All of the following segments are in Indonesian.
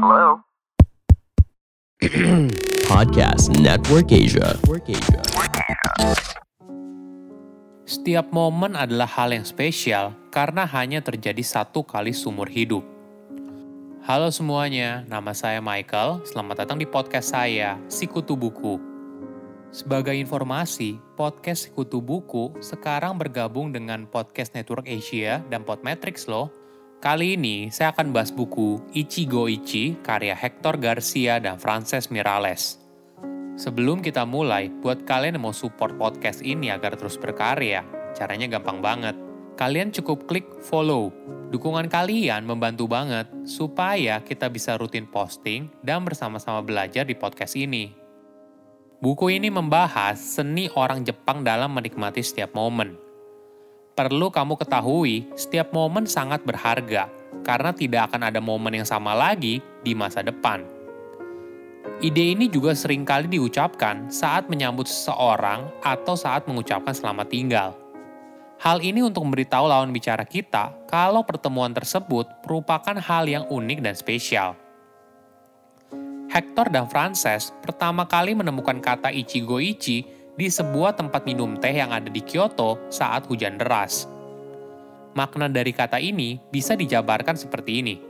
Hello? Podcast Network Asia. Setiap momen adalah hal yang spesial karena hanya terjadi satu kali seumur hidup. Halo semuanya, nama saya Michael. Selamat datang di podcast saya, Sikutu Buku. Sebagai informasi, podcast Sikutu Buku sekarang bergabung dengan Podcast Network Asia dan Podmetrics loh. Kali ini saya akan bahas buku Ichigo Ichi karya Hector Garcia dan Frances Mirales. Sebelum kita mulai, buat kalian yang mau support podcast ini agar terus berkarya, caranya gampang banget. Kalian cukup klik follow. Dukungan kalian membantu banget supaya kita bisa rutin posting dan bersama-sama belajar di podcast ini. Buku ini membahas seni orang Jepang dalam menikmati setiap momen, perlu kamu ketahui, setiap momen sangat berharga karena tidak akan ada momen yang sama lagi di masa depan. Ide ini juga sering kali diucapkan saat menyambut seseorang atau saat mengucapkan selamat tinggal. Hal ini untuk memberitahu lawan bicara kita kalau pertemuan tersebut merupakan hal yang unik dan spesial. Hector dan Frances pertama kali menemukan kata Ichigo Ichi di sebuah tempat minum teh yang ada di Kyoto saat hujan deras. Makna dari kata ini bisa dijabarkan seperti ini.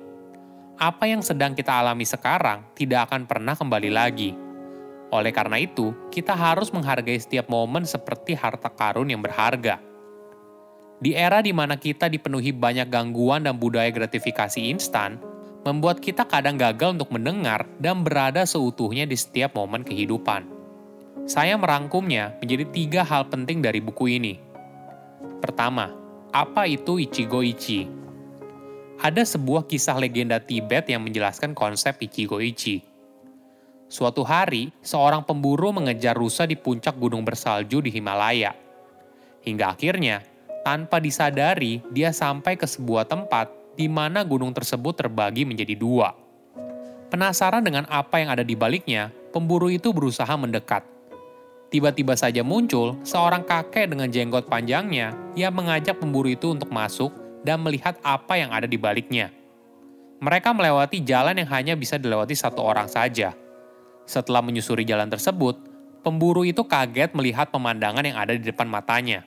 Apa yang sedang kita alami sekarang tidak akan pernah kembali lagi. Oleh karena itu, kita harus menghargai setiap momen seperti harta karun yang berharga. Di era di mana kita dipenuhi banyak gangguan dan budaya gratifikasi instan, membuat kita kadang gagal untuk mendengar dan berada seutuhnya di setiap momen kehidupan. Saya merangkumnya menjadi tiga hal penting dari buku ini. Pertama, apa itu Ichigo Ichi? Ada sebuah kisah legenda Tibet yang menjelaskan konsep Ichigo Ichi. Suatu hari, seorang pemburu mengejar rusa di puncak gunung bersalju di Himalaya. Hingga akhirnya, tanpa disadari, dia sampai ke sebuah tempat di mana gunung tersebut terbagi menjadi dua. Penasaran dengan apa yang ada di baliknya, pemburu itu berusaha mendekat Tiba-tiba saja muncul seorang kakek dengan jenggot panjangnya yang mengajak pemburu itu untuk masuk dan melihat apa yang ada di baliknya. Mereka melewati jalan yang hanya bisa dilewati satu orang saja. Setelah menyusuri jalan tersebut, pemburu itu kaget melihat pemandangan yang ada di depan matanya.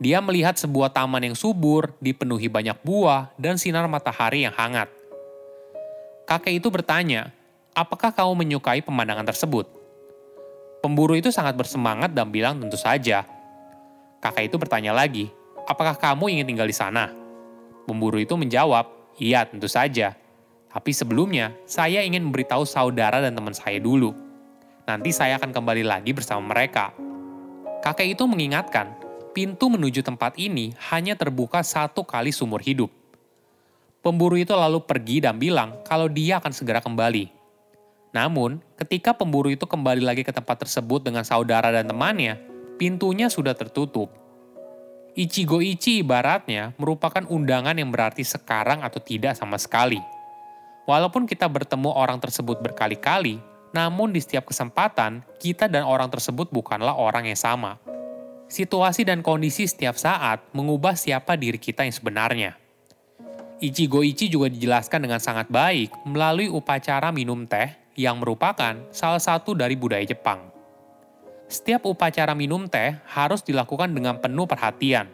Dia melihat sebuah taman yang subur, dipenuhi banyak buah, dan sinar matahari yang hangat. Kakek itu bertanya, "Apakah kamu menyukai pemandangan tersebut?" Pemburu itu sangat bersemangat dan bilang tentu saja. Kakak itu bertanya lagi, apakah kamu ingin tinggal di sana? Pemburu itu menjawab, iya tentu saja. Tapi sebelumnya, saya ingin memberitahu saudara dan teman saya dulu. Nanti saya akan kembali lagi bersama mereka. Kakek itu mengingatkan, pintu menuju tempat ini hanya terbuka satu kali sumur hidup. Pemburu itu lalu pergi dan bilang kalau dia akan segera kembali. Namun, ketika pemburu itu kembali lagi ke tempat tersebut dengan saudara dan temannya, pintunya sudah tertutup. Ichigo Ichi ibaratnya merupakan undangan yang berarti sekarang atau tidak sama sekali. Walaupun kita bertemu orang tersebut berkali-kali, namun di setiap kesempatan, kita dan orang tersebut bukanlah orang yang sama. Situasi dan kondisi setiap saat mengubah siapa diri kita yang sebenarnya. Ichigo Ichi juga dijelaskan dengan sangat baik melalui upacara minum teh yang merupakan salah satu dari budaya Jepang. Setiap upacara minum teh harus dilakukan dengan penuh perhatian,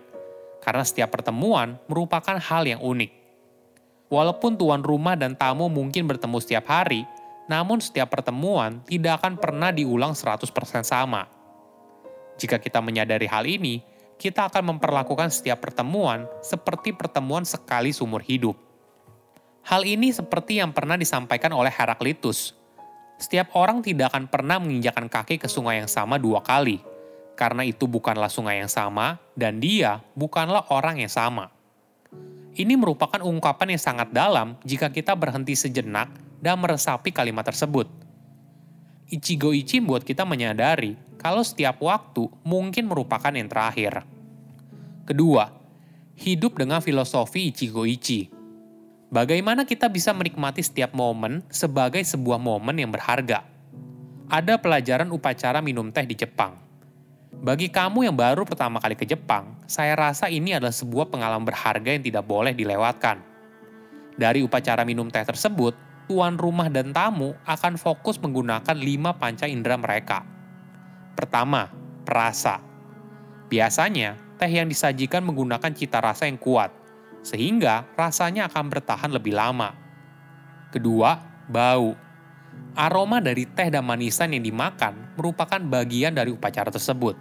karena setiap pertemuan merupakan hal yang unik. Walaupun tuan rumah dan tamu mungkin bertemu setiap hari, namun setiap pertemuan tidak akan pernah diulang 100% sama. Jika kita menyadari hal ini, kita akan memperlakukan setiap pertemuan seperti pertemuan sekali seumur hidup. Hal ini seperti yang pernah disampaikan oleh Heraklitus setiap orang tidak akan pernah menginjakan kaki ke sungai yang sama dua kali, karena itu bukanlah sungai yang sama dan dia bukanlah orang yang sama. Ini merupakan ungkapan yang sangat dalam jika kita berhenti sejenak dan meresapi kalimat tersebut. Ichigo Ichi buat kita menyadari kalau setiap waktu mungkin merupakan yang terakhir. Kedua, hidup dengan filosofi Ichigo Ichi. Bagaimana kita bisa menikmati setiap momen sebagai sebuah momen yang berharga? Ada pelajaran upacara minum teh di Jepang. Bagi kamu yang baru pertama kali ke Jepang, saya rasa ini adalah sebuah pengalaman berharga yang tidak boleh dilewatkan. Dari upacara minum teh tersebut, tuan rumah dan tamu akan fokus menggunakan lima panca indera mereka. Pertama, perasa. Biasanya, teh yang disajikan menggunakan cita rasa yang kuat, sehingga rasanya akan bertahan lebih lama. Kedua, bau. Aroma dari teh dan manisan yang dimakan merupakan bagian dari upacara tersebut.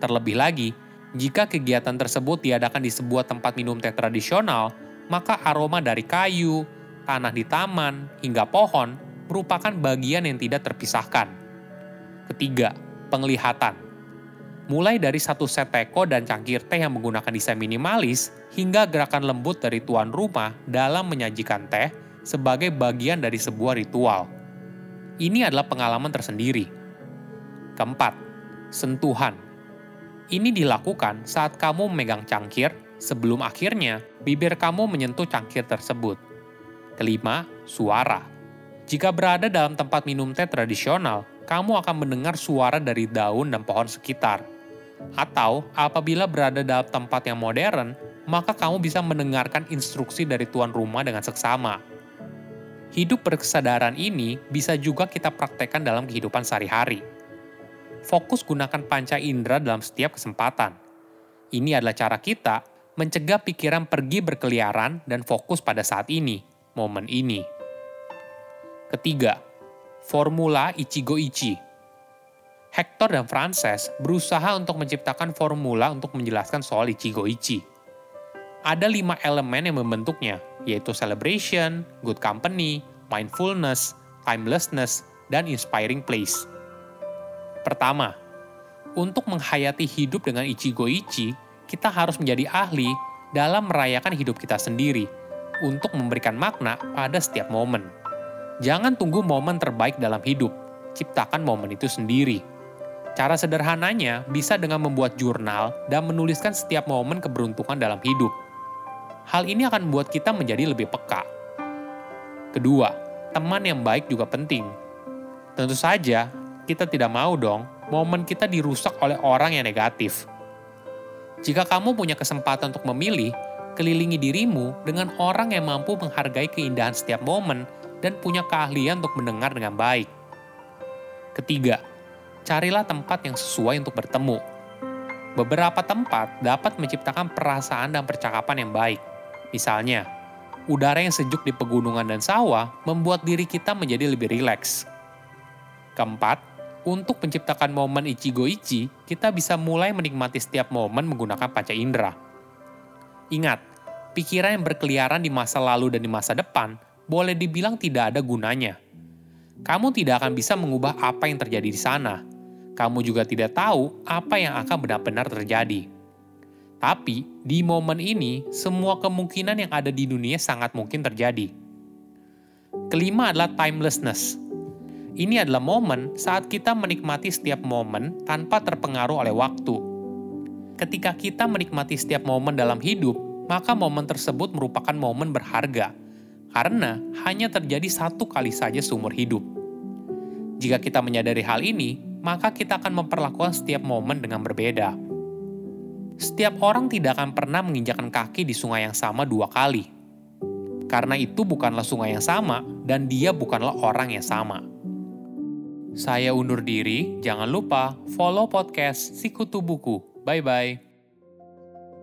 Terlebih lagi, jika kegiatan tersebut diadakan di sebuah tempat minum teh tradisional, maka aroma dari kayu, tanah di taman, hingga pohon merupakan bagian yang tidak terpisahkan. Ketiga, penglihatan. Mulai dari satu set teko dan cangkir teh yang menggunakan desain minimalis, hingga gerakan lembut dari tuan rumah dalam menyajikan teh sebagai bagian dari sebuah ritual. Ini adalah pengalaman tersendiri. Keempat, sentuhan. Ini dilakukan saat kamu memegang cangkir sebelum akhirnya bibir kamu menyentuh cangkir tersebut. Kelima, suara. Jika berada dalam tempat minum teh tradisional, kamu akan mendengar suara dari daun dan pohon sekitar. Atau apabila berada dalam tempat yang modern, maka kamu bisa mendengarkan instruksi dari tuan rumah dengan seksama. Hidup berkesadaran ini bisa juga kita praktekkan dalam kehidupan sehari-hari. Fokus gunakan panca indera dalam setiap kesempatan. Ini adalah cara kita mencegah pikiran pergi berkeliaran dan fokus pada saat ini momen ini. Ketiga, formula Ichigo Ichi. Hector dan Frances berusaha untuk menciptakan formula untuk menjelaskan soal Ichigo Ichi. Ada lima elemen yang membentuknya, yaitu celebration, good company, mindfulness, timelessness, dan inspiring place. Pertama, untuk menghayati hidup dengan Ichigo Ichi, kita harus menjadi ahli dalam merayakan hidup kita sendiri – untuk memberikan makna pada setiap momen. Jangan tunggu momen terbaik dalam hidup, ciptakan momen itu sendiri. Cara sederhananya bisa dengan membuat jurnal dan menuliskan setiap momen keberuntungan dalam hidup. Hal ini akan membuat kita menjadi lebih peka. Kedua, teman yang baik juga penting. Tentu saja, kita tidak mau dong momen kita dirusak oleh orang yang negatif. Jika kamu punya kesempatan untuk memilih, kelilingi dirimu dengan orang yang mampu menghargai keindahan setiap momen dan punya keahlian untuk mendengar dengan baik. Ketiga, carilah tempat yang sesuai untuk bertemu. Beberapa tempat dapat menciptakan perasaan dan percakapan yang baik. Misalnya, udara yang sejuk di pegunungan dan sawah membuat diri kita menjadi lebih rileks. Keempat, untuk menciptakan momen Ichigo Ichi, kita bisa mulai menikmati setiap momen menggunakan panca indera Ingat, pikiran yang berkeliaran di masa lalu dan di masa depan boleh dibilang tidak ada gunanya. Kamu tidak akan bisa mengubah apa yang terjadi di sana. Kamu juga tidak tahu apa yang akan benar-benar terjadi. Tapi di momen ini, semua kemungkinan yang ada di dunia sangat mungkin terjadi. Kelima adalah timelessness. Ini adalah momen saat kita menikmati setiap momen tanpa terpengaruh oleh waktu ketika kita menikmati setiap momen dalam hidup, maka momen tersebut merupakan momen berharga, karena hanya terjadi satu kali saja seumur hidup. Jika kita menyadari hal ini, maka kita akan memperlakukan setiap momen dengan berbeda. Setiap orang tidak akan pernah menginjakan kaki di sungai yang sama dua kali, karena itu bukanlah sungai yang sama, dan dia bukanlah orang yang sama. Saya undur diri, jangan lupa follow podcast Sikutu Buku Bye-bye.